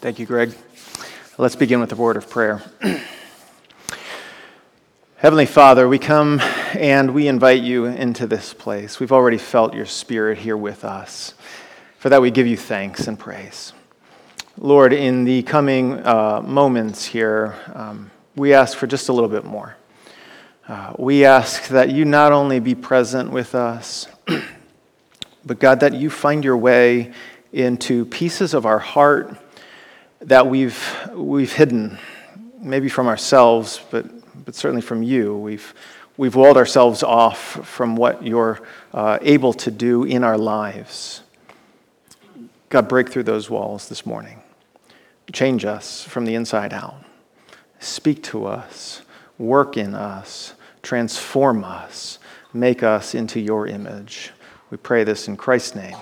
Thank you, Greg. Let's begin with a word of prayer. Heavenly Father, we come and we invite you into this place. We've already felt your spirit here with us. For that, we give you thanks and praise. Lord, in the coming uh, moments here, um, we ask for just a little bit more. Uh, we ask that you not only be present with us, but God, that you find your way into pieces of our heart that we've, we've hidden, maybe from ourselves, but, but certainly from you. We've, we've walled ourselves off from what you're uh, able to do in our lives. God, break through those walls this morning. Change us from the inside out. Speak to us, work in us, transform us, make us into your image. We pray this in Christ's name.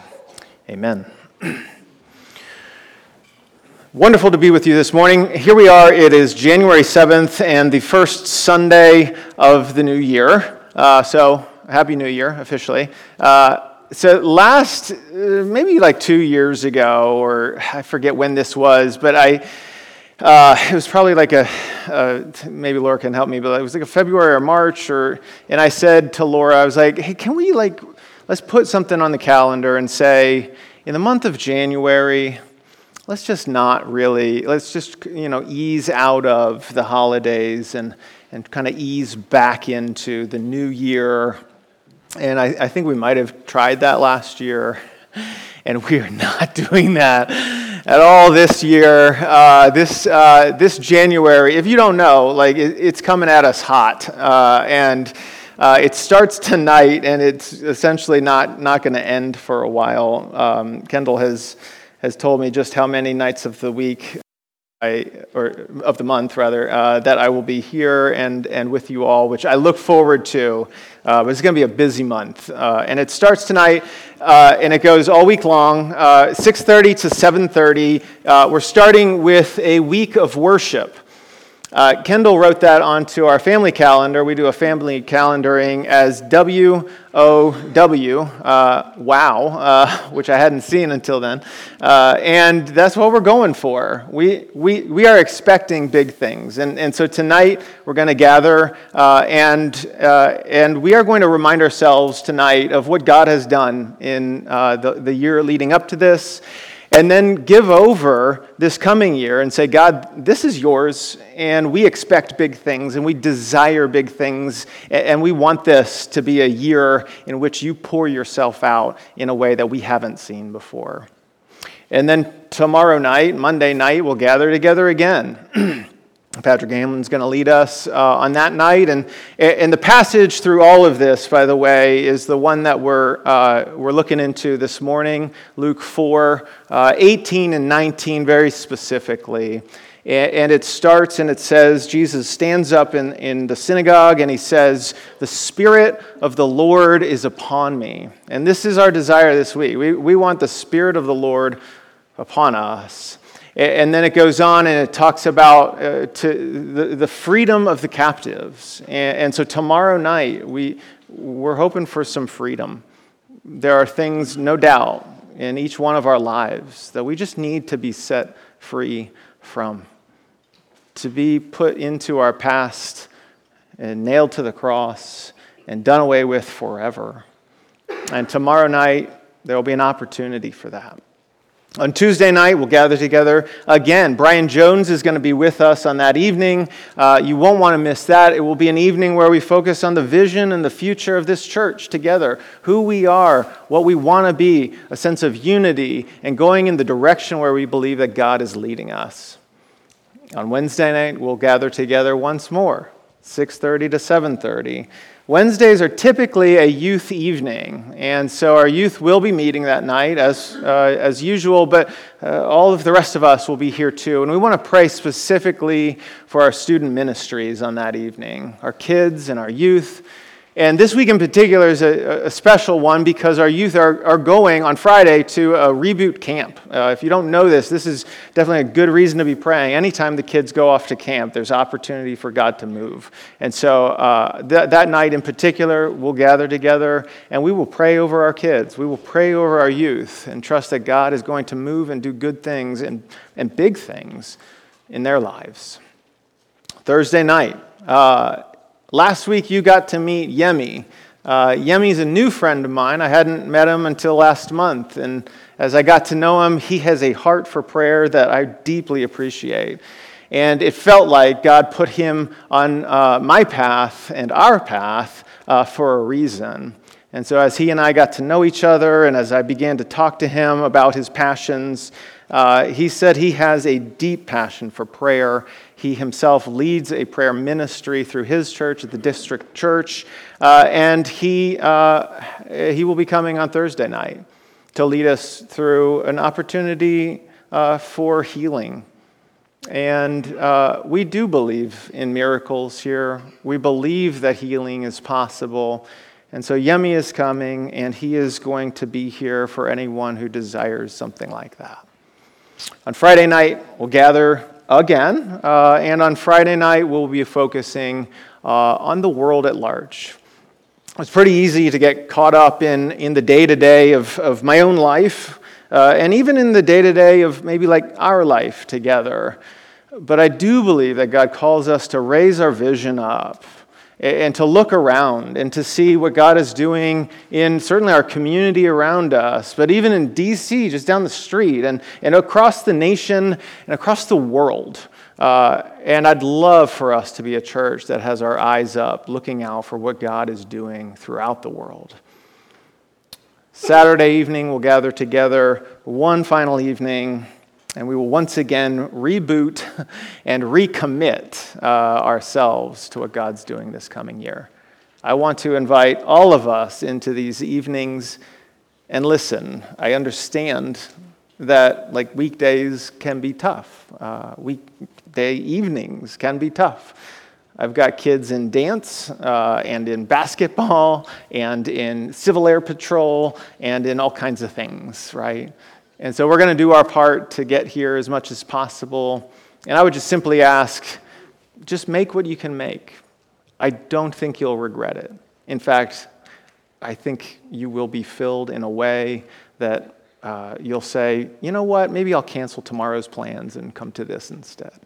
Amen. Wonderful to be with you this morning. Here we are. It is January 7th and the first Sunday of the new year. Uh, so, Happy New Year, officially. Uh, so, last, uh, maybe like two years ago, or I forget when this was, but I. Uh, it was probably like a, maybe Laura can help me, but it was like a February or March, or, and I said to Laura, I was like, hey, can we like, let's put something on the calendar and say, in the month of January, let's just not really, let's just, you know, ease out of the holidays and, and kind of ease back into the new year. And I, I think we might have tried that last year, and we are not doing that at all this year. Uh, this, uh, this January, if you don't know, like it, it's coming at us hot. Uh, and uh, it starts tonight, and it's essentially not, not going to end for a while. Um, Kendall has has told me just how many nights of the week, I, or of the month rather, uh, that I will be here and, and with you all, which I look forward to. Uh, but it's going to be a busy month, uh, and it starts tonight, uh, and it goes all week long, 6:30 uh, to 7:30. Uh, we're starting with a week of worship. Uh, Kendall wrote that onto our family calendar. We do a family calendaring as W O W, uh, wow, uh, which I hadn't seen until then. Uh, and that's what we're going for. We, we, we are expecting big things. And, and so tonight we're going to gather uh, and, and we are going to remind ourselves tonight of what God has done in the, the year leading up to this and then give over this coming year and say, God, this is yours, and we expect big things, and we desire big things, and we want this to be a year in which you pour yourself out in a way that we haven't seen before. And then tomorrow night, Monday night, we'll gather together again. Patrick Hamlin's going to lead us uh, on that night. And, and the passage through all of this, by the way, is the one that we're, uh, we're looking into this morning Luke 4 uh, 18 and 19, very specifically. And it starts and it says, Jesus stands up in, in the synagogue and he says, The Spirit of the Lord is upon me. And this is our desire this week. We, we want the Spirit of the Lord upon us. And then it goes on and it talks about uh, to the, the freedom of the captives. And, and so tomorrow night, we, we're hoping for some freedom. There are things, no doubt, in each one of our lives that we just need to be set free from, to be put into our past and nailed to the cross and done away with forever. And tomorrow night, there will be an opportunity for that. On Tuesday night, we'll gather together again. Brian Jones is going to be with us on that evening. Uh, you won't want to miss that. It will be an evening where we focus on the vision and the future of this church together who we are, what we want to be, a sense of unity, and going in the direction where we believe that God is leading us. On Wednesday night, we'll gather together once more, 6:30 to 7:30. Wednesdays are typically a youth evening, and so our youth will be meeting that night as, uh, as usual, but uh, all of the rest of us will be here too. And we want to pray specifically for our student ministries on that evening, our kids and our youth. And this week in particular is a, a special one because our youth are, are going on Friday to a reboot camp. Uh, if you don't know this, this is definitely a good reason to be praying. Anytime the kids go off to camp, there's opportunity for God to move. And so uh, th- that night in particular, we'll gather together and we will pray over our kids. We will pray over our youth and trust that God is going to move and do good things and, and big things in their lives. Thursday night, uh, Last week you got to meet Yemi. Uh, Yemi's a new friend of mine. I hadn't met him until last month. And as I got to know him, he has a heart for prayer that I deeply appreciate. And it felt like God put him on uh, my path and our path uh, for a reason. And so, as he and I got to know each other, and as I began to talk to him about his passions, uh, he said he has a deep passion for prayer he himself leads a prayer ministry through his church at the district church, uh, and he, uh, he will be coming on Thursday night to lead us through an opportunity uh, for healing. And uh, we do believe in miracles here. We believe that healing is possible. And so Yemi is coming, and he is going to be here for anyone who desires something like that. On Friday night, we'll gather again. Uh, and on Friday night, we'll be focusing uh, on the world at large. It's pretty easy to get caught up in, in the day to day of my own life, uh, and even in the day to day of maybe like our life together. But I do believe that God calls us to raise our vision up and to look around and to see what God is doing in certainly our community around us, but even in DC, just down the street, and, and across the nation and across the world. Uh, and I'd love for us to be a church that has our eyes up, looking out for what God is doing throughout the world. Saturday evening, we'll gather together one final evening and we will once again reboot and recommit uh, ourselves to what God's doing this coming year. I want to invite all of us into these evenings and listen. I understand that like weekdays can be tough. Uh, weekday evenings can be tough. I've got kids in dance uh, and in basketball and in Civil Air Patrol and in all kinds of things, right? And so we're going to do our part to get here as much as possible. And I would just simply ask just make what you can make. I don't think you'll regret it. In fact, I think you will be filled in a way that uh, you'll say, you know what, maybe I'll cancel tomorrow's plans and come to this instead.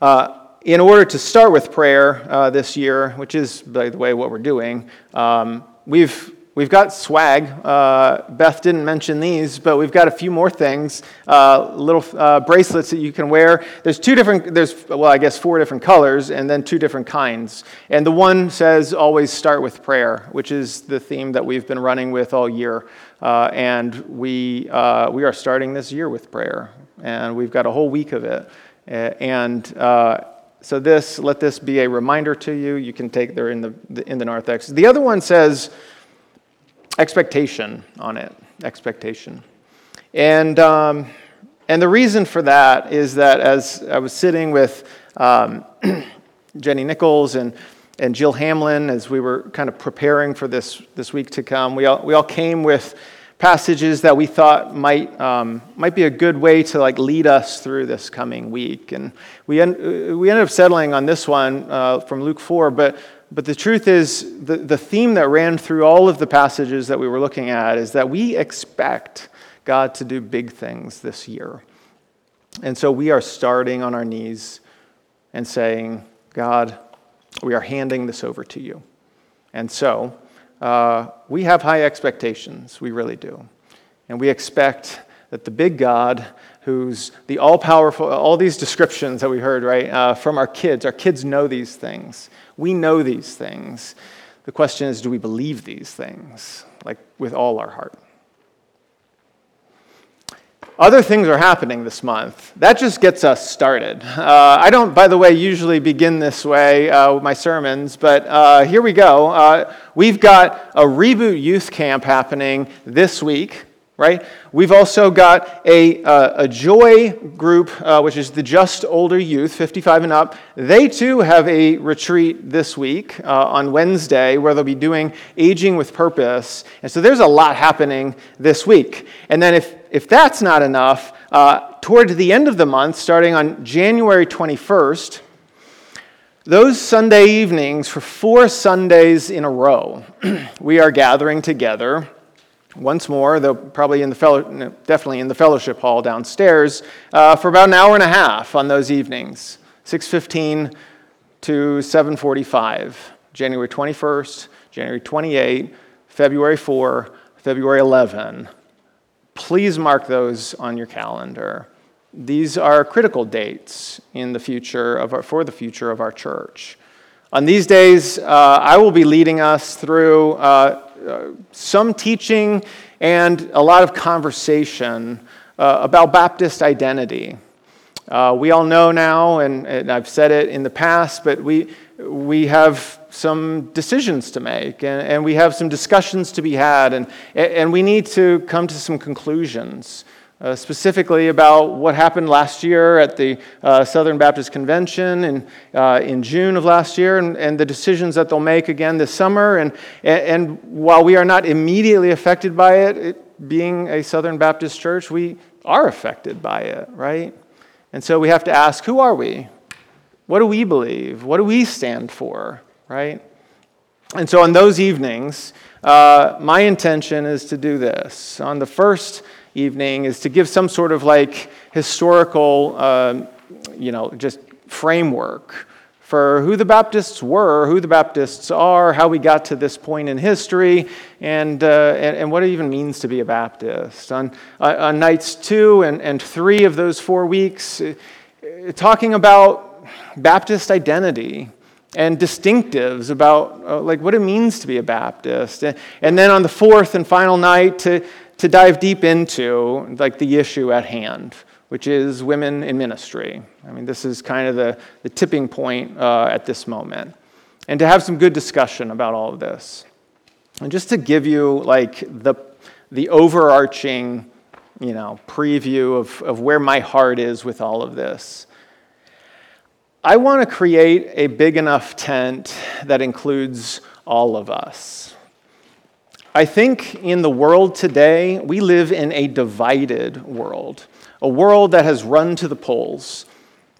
Uh, in order to start with prayer uh, this year, which is, by the way, what we're doing, um, we've We've got swag. Uh, Beth didn't mention these, but we've got a few more things. Uh, little uh, bracelets that you can wear. There's two different, there's, well, I guess four different colors, and then two different kinds. And the one says always start with prayer, which is the theme that we've been running with all year. Uh, and we, uh, we are starting this year with prayer, and we've got a whole week of it. And uh, so this, let this be a reminder to you. You can take there in the, in the narthex. The other one says, expectation on it. Expectation. And, um, and the reason for that is that as I was sitting with um, Jenny Nichols and, and Jill Hamlin as we were kind of preparing for this, this week to come, we all, we all came with passages that we thought might, um, might be a good way to like lead us through this coming week. And we, en- we ended up settling on this one uh, from Luke 4, but but the truth is, the, the theme that ran through all of the passages that we were looking at is that we expect God to do big things this year. And so we are starting on our knees and saying, God, we are handing this over to you. And so uh, we have high expectations, we really do. And we expect that the big God, who's the all powerful, all these descriptions that we heard, right, uh, from our kids, our kids know these things. We know these things. The question is do we believe these things, like with all our heart? Other things are happening this month. That just gets us started. Uh, I don't, by the way, usually begin this way uh, with my sermons, but uh, here we go. Uh, we've got a reboot youth camp happening this week. Right? We've also got a, uh, a joy group, uh, which is the just older youth, 55 and up. They too have a retreat this week uh, on Wednesday where they'll be doing aging with purpose. And so there's a lot happening this week. And then if, if that's not enough, uh, toward the end of the month, starting on January 21st, those Sunday evenings, for four Sundays in a row, we are gathering together once more, though probably in the fellow, definitely in the fellowship hall downstairs, uh, for about an hour and a half on those evenings, 6:15 to 7:45, January 21st, January 28, February 4, February 11. Please mark those on your calendar. These are critical dates in the future of our, for the future of our church. On these days, uh, I will be leading us through uh, some teaching and a lot of conversation uh, about Baptist identity. Uh, we all know now, and, and, I've said it in the past, but we, we have some decisions to make, and, and we have some discussions to be had, and, and we need to come to some conclusions uh, specifically about what happened last year at the uh, Southern Baptist Convention in, uh, in June of last year and, and the decisions that they'll make again this summer. And, and while we are not immediately affected by it, it being a Southern Baptist church, we are affected by it, right? And so we have to ask who are we? What do we believe? What do we stand for, right? And so on those evenings, uh, my intention is to do this. On the first evening is to give some sort of like historical, um, you know, just framework for who the Baptists were, who the Baptists are, how we got to this point in history, and, uh, and, and, what it even means to be a Baptist. On, uh, on nights two and, and three of those four weeks, uh, talking about Baptist identity and distinctives about uh, like what it means to be a Baptist. And then on the fourth and final night, to, to dive deep into like the issue at hand, which is women in ministry. I mean, this is kind of the, the tipping point uh, at this moment. And to have some good discussion about all of this. And just to give you like the, the overarching, you know, preview of, of where my heart is with all of this. I want to create a big enough tent that includes all of us. I think in the world today, we live in a divided world, a world that has run to the poles,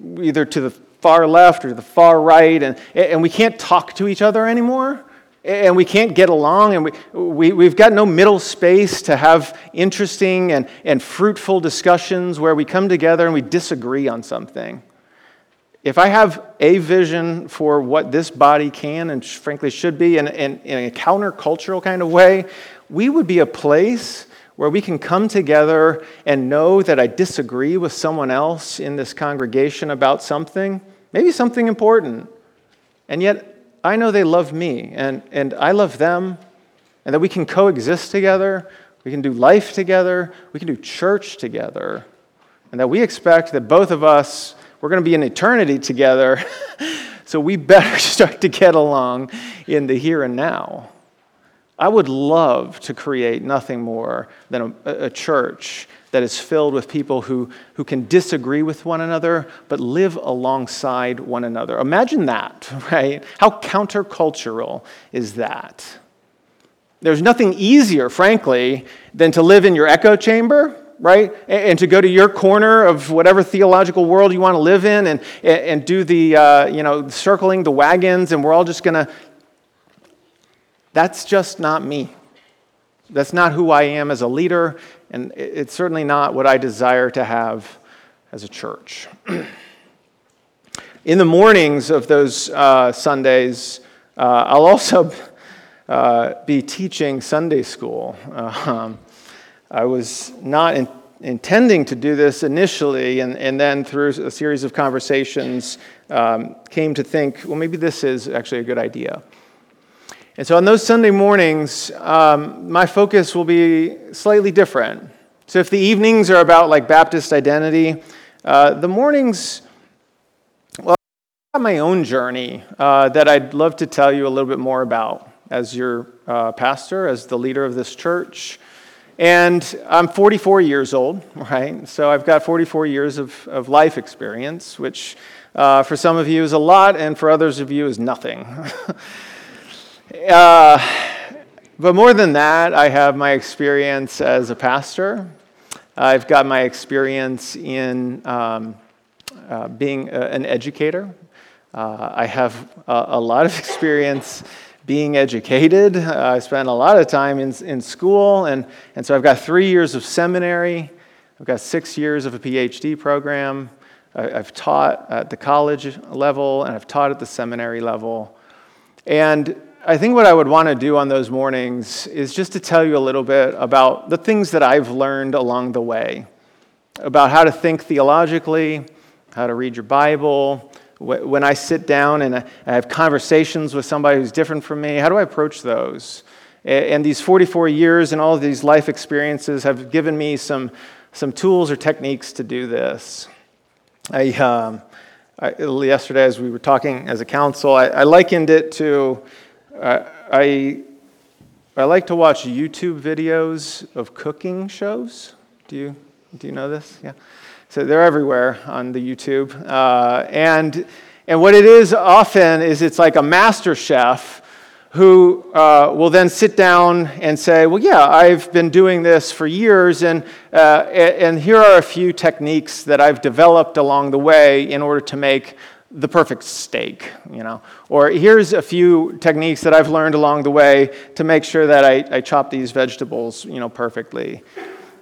either to the far left or the far right, and, and we can't talk to each other anymore. And we can't get along, and we, we, we've got no middle space to have interesting and, and fruitful discussions where we come together and we disagree on something if I have a vision for what this body can and frankly should be in, in, in, a countercultural kind of way, we would be a place where we can come together and know that I disagree with someone else in this congregation about something, maybe something important. And yet, I know they love me and, and I love them, and that we can coexist together, we can do life together, we can do church together, and that we expect that both of us we're going to be in eternity together, so we better start to get along in the here and now. I would love to create nothing more than a, a, church that is filled with people who, who can disagree with one another but live alongside one another. Imagine that, right? How countercultural is that? There's nothing easier, frankly, than to live in your echo chamber right? And to go to your corner of whatever theological world you want to live in and, and do the, uh, you know, circling the wagons, and we're all just going to. That's just not me. That's not who I am as a leader, and it's certainly not what I desire to have as a church. in the mornings of those uh, Sundays, uh, I'll also uh, be teaching Sunday school. Um, I was not in, intending to do this initially, and, and then through a series of conversations, um, came to think, well, maybe this is actually a good idea. And so on those Sunday mornings, um, my focus will be slightly different. So if the evenings are about like Baptist identity, uh, the mornings, well, I have my own journey uh, that I'd love to tell you a little bit more about as your uh, pastor, as the leader of this church And I'm 44 years old, right? So I've got 44 years of, of life experience, which uh, for some of you is a lot, and for others of you is nothing. uh, but more than that, I have my experience as a pastor. I've got my experience in um, uh, being a, an educator. Uh, I have a, a lot of experience being educated. Uh, I spent a lot of time in, in school, and, and so I've got three years of seminary. I've got six years of a PhD program. I, I've taught at the college level, and I've taught at the seminary level. And I think what I would want to do on those mornings is just to tell you a little bit about the things that I've learned along the way about how to think theologically, how to read your Bible, when I sit down and I have conversations with somebody who's different from me, how do I approach those? And these 44 years and all of these life experiences have given me some, some tools or techniques to do this. I, um, I, yesterday, as we were talking as a council, I, I likened it to uh, I, I like to watch YouTube videos of cooking shows. Do you, do you know this? Yeah. So they're everywhere on the YouTube. Uh, and, and what it is often is it's like a master chef who uh, will then sit down and say, Well, yeah, I've been doing this for years, and, uh, and here are a few techniques that I've developed along the way in order to make the perfect steak, you know. Or here's a few techniques that I've learned along the way to make sure that I, I chop these vegetables, you know, perfectly.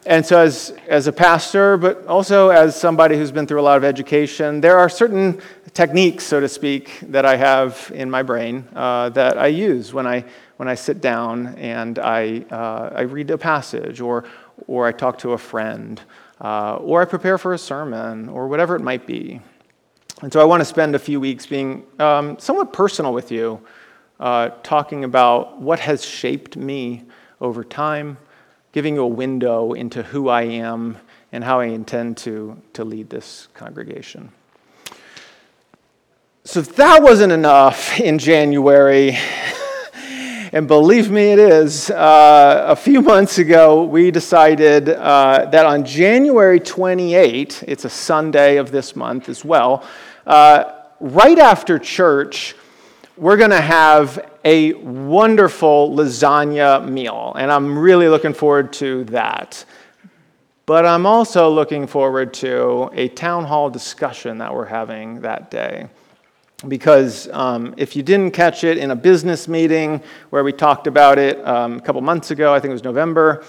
And so, as, as a pastor, but also as somebody who's been through a lot of education, there are certain techniques, so to speak, that I have in my brain uh, that I use when I, when I sit down and I, uh, I read a passage or, or I talk to a friend uh, or I prepare for a sermon or whatever it might be. And so, I want to spend a few weeks being um, somewhat personal with you, uh, talking about what has shaped me over time giving you a window into who I am and how I intend to, to lead this congregation. So, if that wasn't enough in January, and believe me, it is, uh, a few months ago, we decided uh, that on January 28, it's a Sunday of this month as well, uh, right after church, we're going to have a wonderful lasagna meal, and I'm really looking forward to that. But I'm also looking forward to a town hall discussion that we're having that day. Because um, if you didn't catch it in a business meeting where we talked about it um, a couple months ago, I think it was November,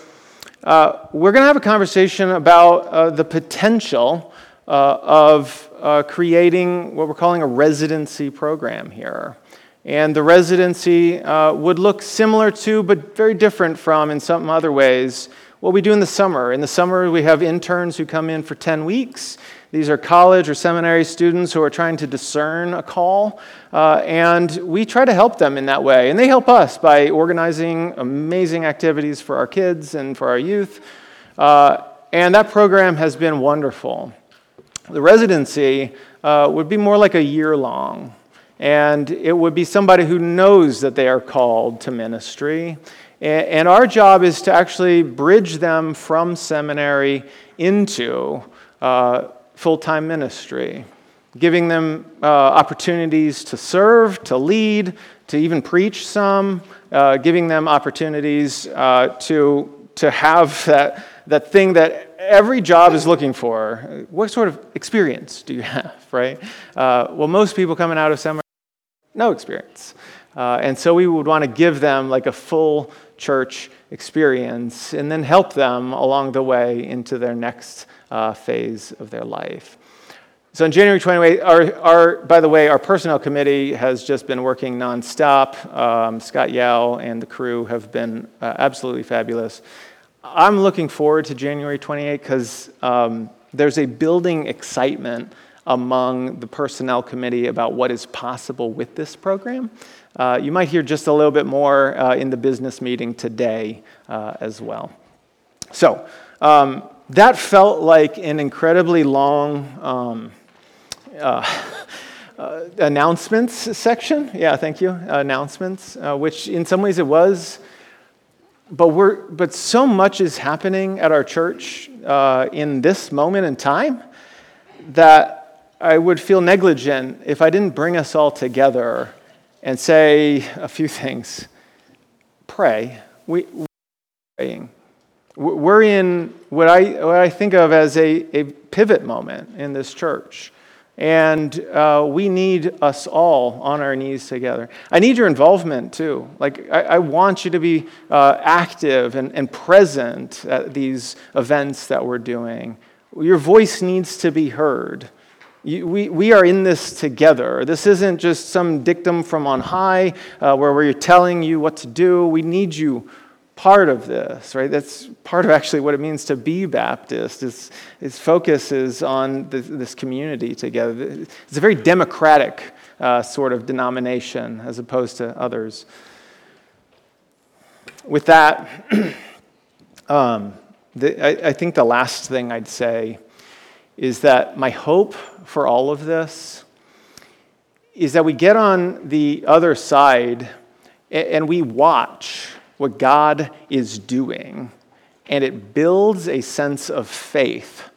uh, we're going to have a conversation about uh, the potential uh, of uh, creating what we're calling a residency program here. And the residency uh, would look similar to, but very different from, in some other ways, what we do in the summer. In the summer, we have interns who come in for 10 weeks. These are college or seminary students who are trying to discern a call, uh, and we try to help them in that way. And they help us by organizing amazing activities for our kids and for our youth. Uh, and that program has been wonderful. The residency uh, would be more like a year long. And it would be somebody who knows that they are called to ministry. And our job is to actually bridge them from seminary into uh, full time ministry, giving them uh, opportunities to serve, to lead, to even preach some, uh, giving them opportunities uh, to, to have that, that thing that every job is looking for. What sort of experience do you have, right? Uh, well, most people coming out of seminary no experience. Uh, and so we would want to give them like a full church experience and then help them along the way into their next uh, phase of their life. So on January 28th, our, our, by the way, our personnel committee has just been working nonstop. Um, Scott Yao and the crew have been uh, absolutely fabulous. I'm looking forward to January 28th because um, there's a building excitement among the personnel committee about what is possible with this program. Uh, you might hear just a little bit more uh, in the business meeting today uh, as well. So, um, that felt like an incredibly long um, uh, uh, announcements section. Yeah, thank you. announcements, uh, which in some ways it was. but, we're, but so much is happening at our church in this moment in time that I would feel negligent if I didn't bring us all together and say a few things. Pray. We, we're praying. We're in what I, what I think of as a, a pivot moment in this church. And uh, we need us all on our knees together. I need your involvement too. Like, I, I want you to be uh, active and, and present at these events that we're doing. Your voice needs to be heard. We, we are in this together. This isn't just some dictum from on high uh, where we're telling you what to do. We need you part of this, right? That's part of actually what it means to be Baptist. Is its focus is on the, this community together. It's a very democratic uh, sort of denomination as opposed to others. With that, um, the, I, I think the last thing I'd say is that my hope for all of this is that we get on the other side and we watch what God is doing, and it builds a sense of faith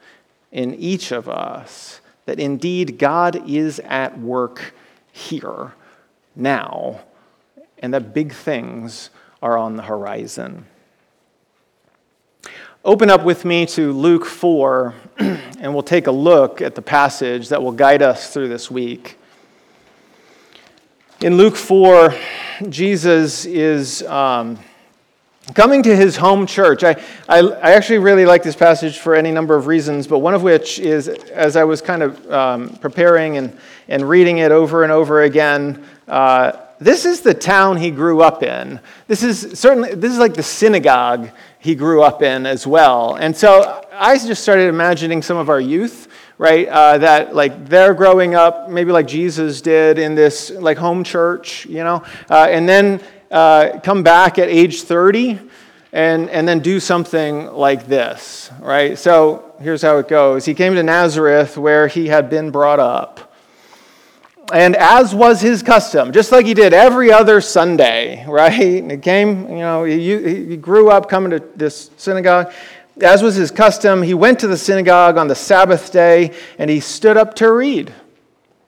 in each of us that indeed God is at work here, now, and that big things are on the horizon. Open up with me to Luke 4, and we'll take a look at the passage that will guide us through this week. In Luke 4, Jesus is um, coming to his home church. I, I, I, actually really like this passage for any number of reasons, but one of which is as I was kind of um, preparing and, and reading it over and over again, uh, this is the town he grew up in. This is certainly, this is like the synagogue he grew up in as well. And so I just started imagining some of our youth, right? Uh, that like they're growing up, maybe like Jesus did in this like home church, you know, uh, and then uh, come back at age 30 and, and then do something like this, right? So here's how it goes. He came to Nazareth where he had been brought up. And as was his custom, just like he did every other Sunday, right? He came, you know, he, he grew up coming to this synagogue. As was his custom, he went to the synagogue on the Sabbath day and he stood up to read,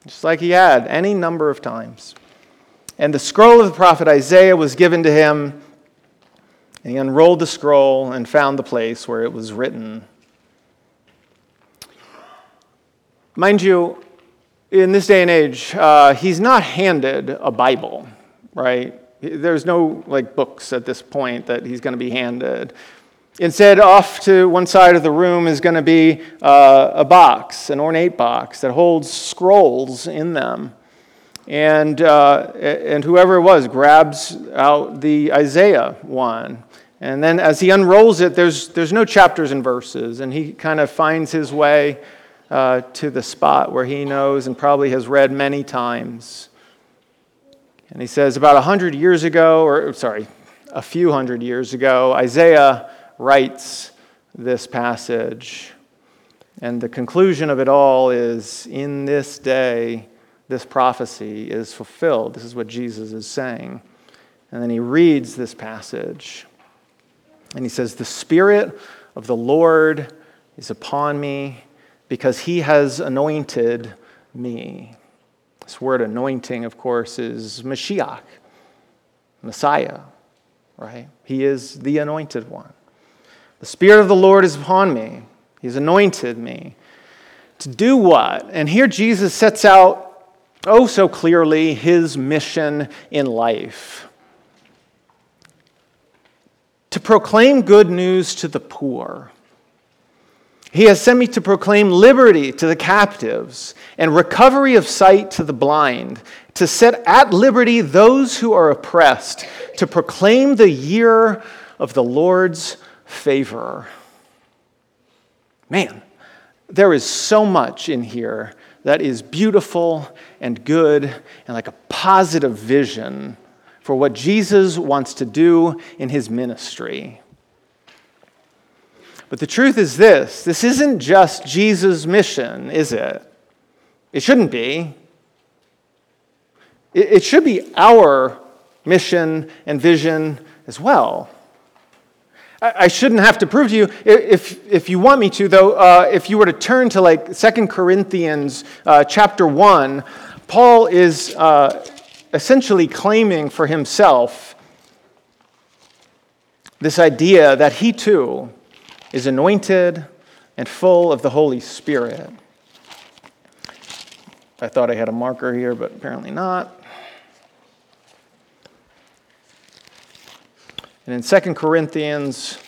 just like he had any number of times. And the scroll of the prophet Isaiah was given to him. And he unrolled the scroll and found the place where it was written. Mind you, in this day and age, uh, he's not handed a Bible, right? There's no like books at this point that he's going to be handed. Instead, off to one side of the room is going to be uh, a box, an ornate box that holds scrolls in them. And, uh, and whoever it was grabs out the Isaiah one. And then as he unrolls it, there's, there's no chapters and verses, and he kind of finds his way uh, to the spot where he knows and probably has read many times. And he says, about a hundred years ago, or sorry, a few hundred years ago, Isaiah writes this passage. And the conclusion of it all is in this day, this prophecy is fulfilled. This is what Jesus is saying. And then he reads this passage. And he says, The Spirit of the Lord is upon me because he has anointed me. This word anointing, of course, is Mashiach, Messiah, right? He is the anointed one. The Spirit of the Lord is upon me. He's anointed me. To do what? And here Jesus sets out oh so clearly his mission in life to proclaim good news to the poor. He has sent me to proclaim liberty to the captives and recovery of sight to the blind, to set at liberty those who are oppressed, to proclaim the year of the Lord's favor. Man, there is so much in here that is beautiful and good and like a positive vision for what Jesus wants to do in his ministry. But the truth is this this isn't just Jesus' mission, is it? It shouldn't be. It should be our mission and vision as well. I shouldn't have to prove to you. If, if you want me to, though, uh, if you were to turn to like 2 Corinthians uh, chapter 1, Paul is uh, essentially claiming for himself this idea that he too is anointed and full of the Holy Spirit. I thought I had a marker here, but apparently not. And in 2 Corinthians,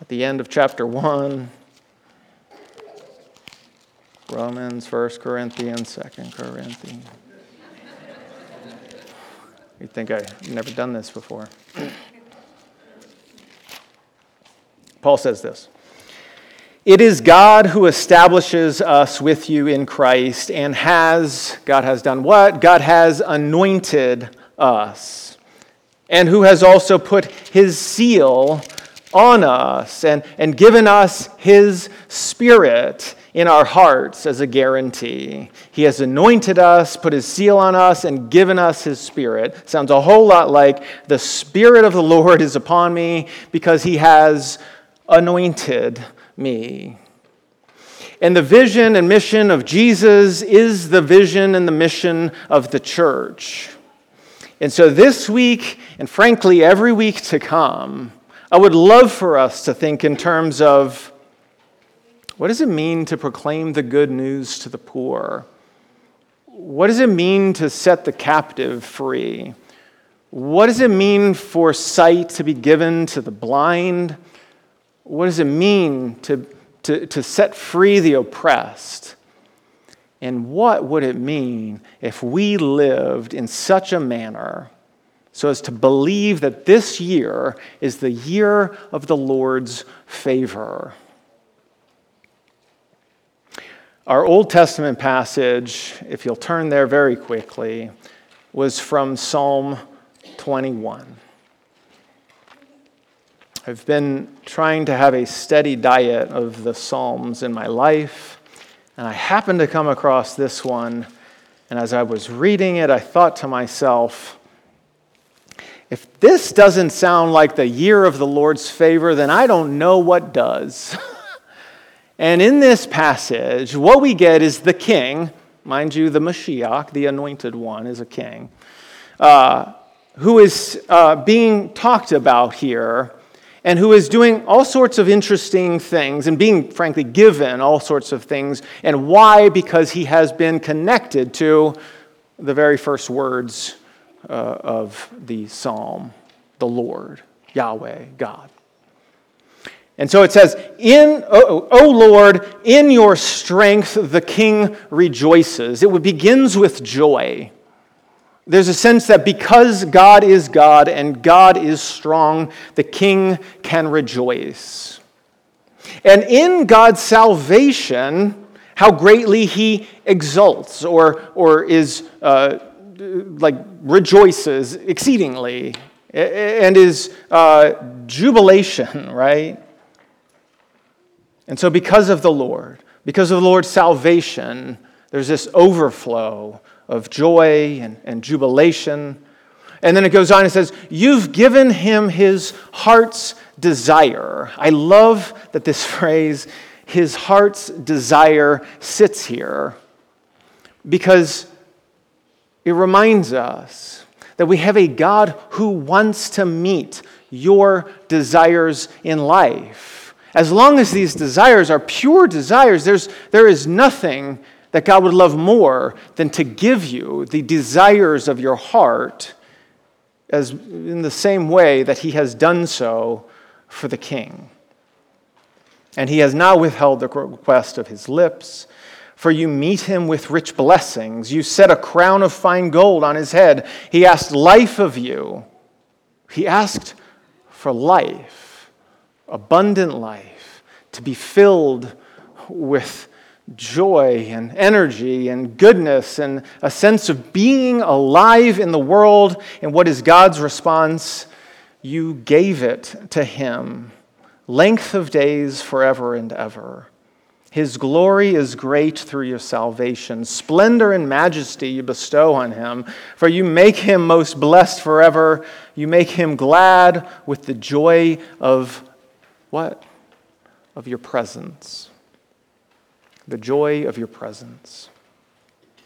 at the end of chapter 1, Romans, 1 Corinthians, 2 Corinthians. You think I've never done this before. Paul says this It is God who establishes us with you in Christ and has, God has done what? God has anointed us and who has also put his seal on us and, and given us his spirit in our hearts as a guarantee. He has anointed us, put his seal on us, and given us his spirit. Sounds a whole lot like the spirit of the Lord is upon me because he has anointed me. And the vision and mission of Jesus is the vision and the mission of the church. And so this week, and frankly, every week to come, I would love for us to think in terms of what does it mean to proclaim the good news to the poor? What does it mean to set the captive free? What does it mean for sight to be given to the blind? What does it mean to, to, to set free the oppressed? And what would it mean if we lived in such a manner so as to believe that this year is the year of the Lord's favor? Our Old Testament passage, if you'll turn there very quickly, was from Psalm 21. I've been trying to have a steady diet of the Psalms in my life. And I happened to come across this one. And as I was reading it, I thought to myself, if this doesn't sound like the year of the Lord's favor, then I don't know what does. and in this passage, what we get is the king, mind you, the Mashiach, the anointed one, is a king, uh, who is uh, being talked about here and who is doing all sorts of interesting things and being, frankly, given all sorts of things. And why? Because he has been connected to the very first words uh, of the psalm the Lord, Yahweh, God. And so it says, in, o, o Lord, in your strength the king rejoices. It begins with joy. There's a sense that because God is God and God is strong, the king can rejoice. And in God's salvation, how greatly he exults or, or is uh, like rejoices exceedingly and is uh, jubilation, right? And so, because of the Lord, because of the Lord's salvation, there's this overflow of joy and, and jubilation. And then it goes on and says, You've given him his heart's desire. I love that this phrase, his heart's desire, sits here because it reminds us that we have a God who wants to meet your desires in life. As long as these desires are pure desires, there's, there is nothing that God would love more than to give you the desires of your heart as in the same way that he has done so for the king. And he has now withheld the request of his lips. For you meet him with rich blessings. You set a crown of fine gold on his head. He asked life of you. He asked for life, abundant life, to be filled with joy and energy and goodness and a sense of being alive in the world. And what is God's response? You gave it to Him. Length of days forever and ever. His glory is great through your salvation. Splendor and majesty you bestow on him, for you make him most blessed forever. You make him glad with the joy of what? Of your presence. The joy of your presence.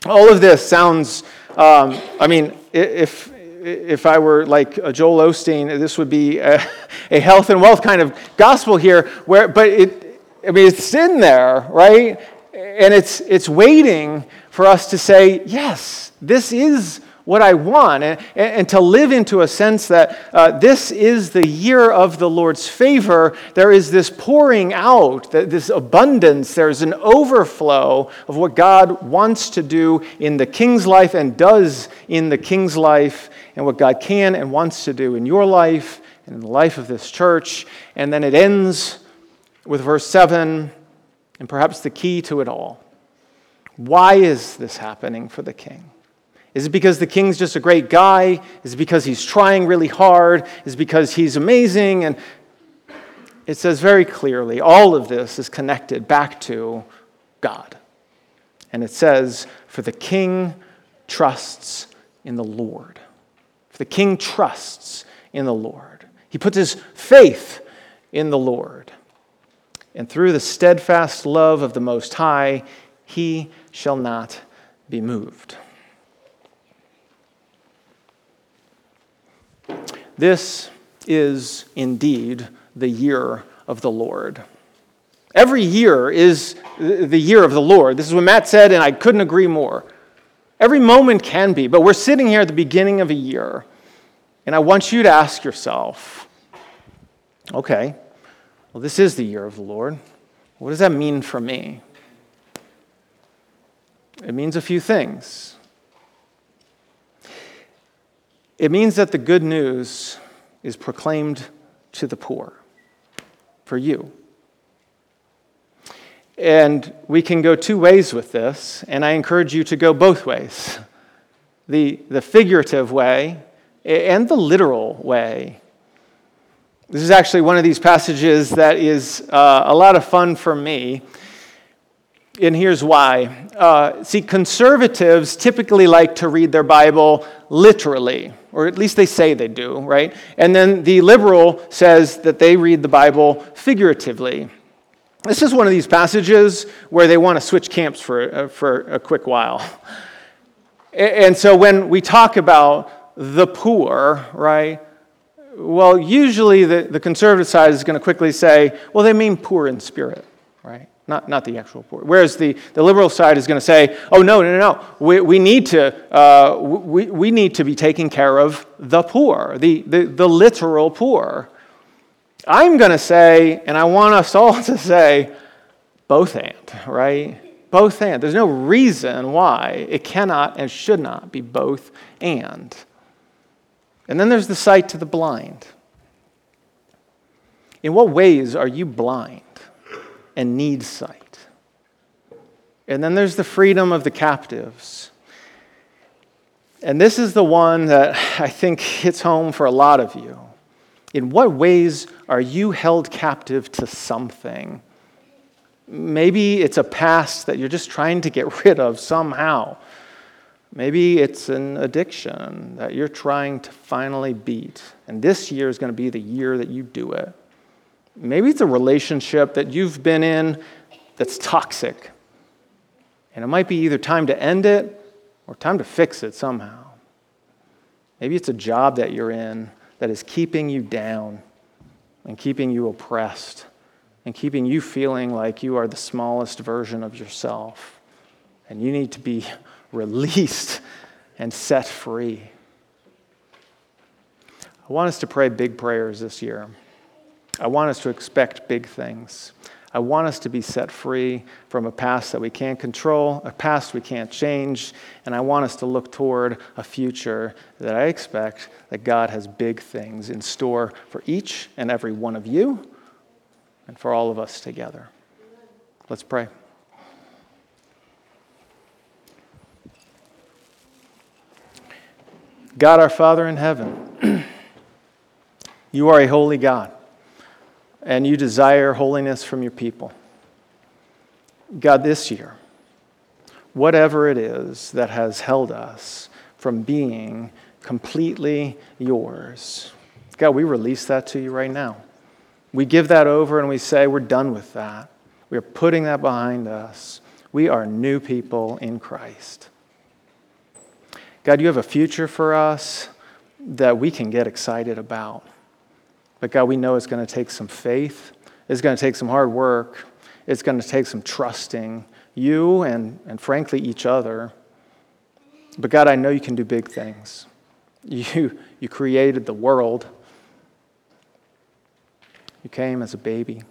All of this sounds, um, I mean, if, if I were like a Joel Osteen, this would be a, a health and wealth kind of gospel here, where, but it, I mean, it's in there, right? And it's, it's waiting for us to say, yes, this is what I want, and, and to live into a sense that uh, this is the year of the Lord's favor. There is this pouring out, this abundance, there's an overflow of what God wants to do in the king's life and does in the king's life, and what God can and wants to do in your life and in the life of this church. And then it ends with verse 7 and perhaps the key to it all. Why is this happening for the king? Is it because the king's just a great guy? Is it because he's trying really hard? Is it because he's amazing? And it says very clearly all of this is connected back to God. And it says, For the king trusts in the Lord. For the king trusts in the Lord. He puts his faith in the Lord and through the steadfast love of the Most High, he shall not be moved. This is indeed the year of the Lord. Every year is the year of the Lord. This is what Matt said, and I couldn't agree more. Every moment can be, but we're sitting here at the beginning of a year, and I want you to ask yourself okay, well, this is the year of the Lord. What does that mean for me? It means a few things. It means that the good news is proclaimed to the poor for you. And we can go two ways with this, and I encourage you to go both ways the, the figurative way and the literal way. This is actually one of these passages that is uh, a lot of fun for me. And here's why. Uh, see, conservatives typically like to read their Bible literally, or at least they say they do, right? And then the liberal says that they read the Bible figuratively. This is one of these passages where they want to switch camps for, uh, for a quick while. And so when we talk about the poor, right, well, usually the, the conservative side is going to quickly say, well, they mean poor in spirit? Not, not the actual poor. Whereas the, the liberal side is going to say, oh, no, no, no, we, we, need to, uh, we, we need to be taking care of the poor, the, the, the literal poor. I'm going to say, and I want us all to say, both and, right? Both and. There's no reason why it cannot and should not be both and. And then there's the sight to the blind. In what ways are you blind and need sight? And then there's the freedom of the captives. And this is the one that I think hits home for a lot of you. In what ways are you held captive to something? Maybe it's a past that you're just trying to get rid of somehow. Maybe it's an addiction that you're trying to finally beat, and this year is going to be the year that you do it. Maybe it's a relationship that you've been in that's toxic, and it might be either time to end it or time to fix it somehow. Maybe it's a job that you're in that is keeping you down and keeping you oppressed and keeping you feeling like you are the smallest version of yourself, and you need to be released and set free. I want us to pray big prayers this year. I want us to expect big things. I want us to be set free from a past that we can't control, a past we can't change, and I want us to look toward a future that I expect that God has big things in store for each and every one of you and for all of us together. Let's pray. God our Father in heaven, you are a holy God, and you desire holiness from your people. God, this year, whatever it is that has held us from being completely yours, God, we release that to you right now. We give that over and we say, we're done with that. We are putting that behind us. We are new people in Christ. God, you have a future for us that we can get excited about. But God, we know it's going to take some faith, it's going to take some hard work, it's going to take some trusting you and, and frankly each other. But God, I know you can do big things. You, you created the world. You came as a baby.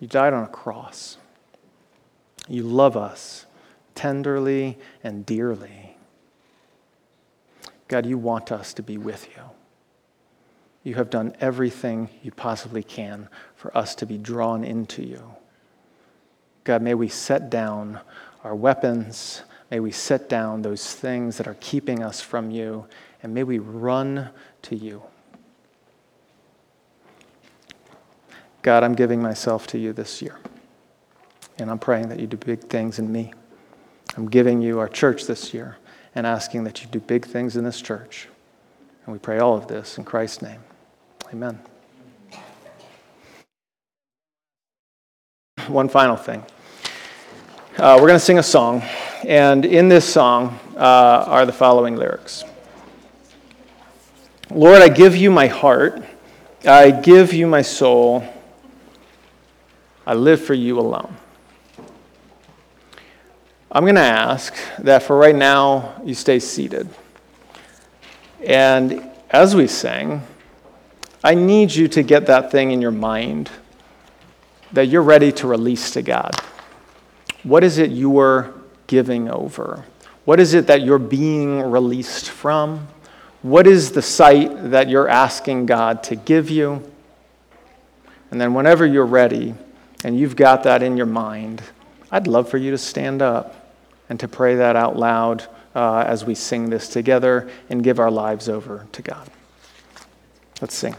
You died on a cross. You love us tenderly and dearly. God, you want us to be with you. You have done everything you possibly can for us to be drawn into you. God, may we set down our weapons. May we set down those things that are keeping us from you. And may we run to you. God, I'm giving myself to you this year. And I'm praying that you do big things in me. I'm giving you our church this year and asking that you do big things in this church. And we pray all of this in Christ's name. Amen. One final thing. Uh, we're going to sing a song, and in this song uh, are the following lyrics Lord, I give you my heart, I give you my soul, I live for you alone. I'm going to ask that for right now you stay seated. And as we sing, I need you to get that thing in your mind that you're ready to release to God. What is it you're giving over? What is it that you're being released from? What is the sight that you're asking God to give you? And then, whenever you're ready and you've got that in your mind, I'd love for you to stand up and to pray that out loud uh, as we sing this together and give our lives over to God. Let's sing.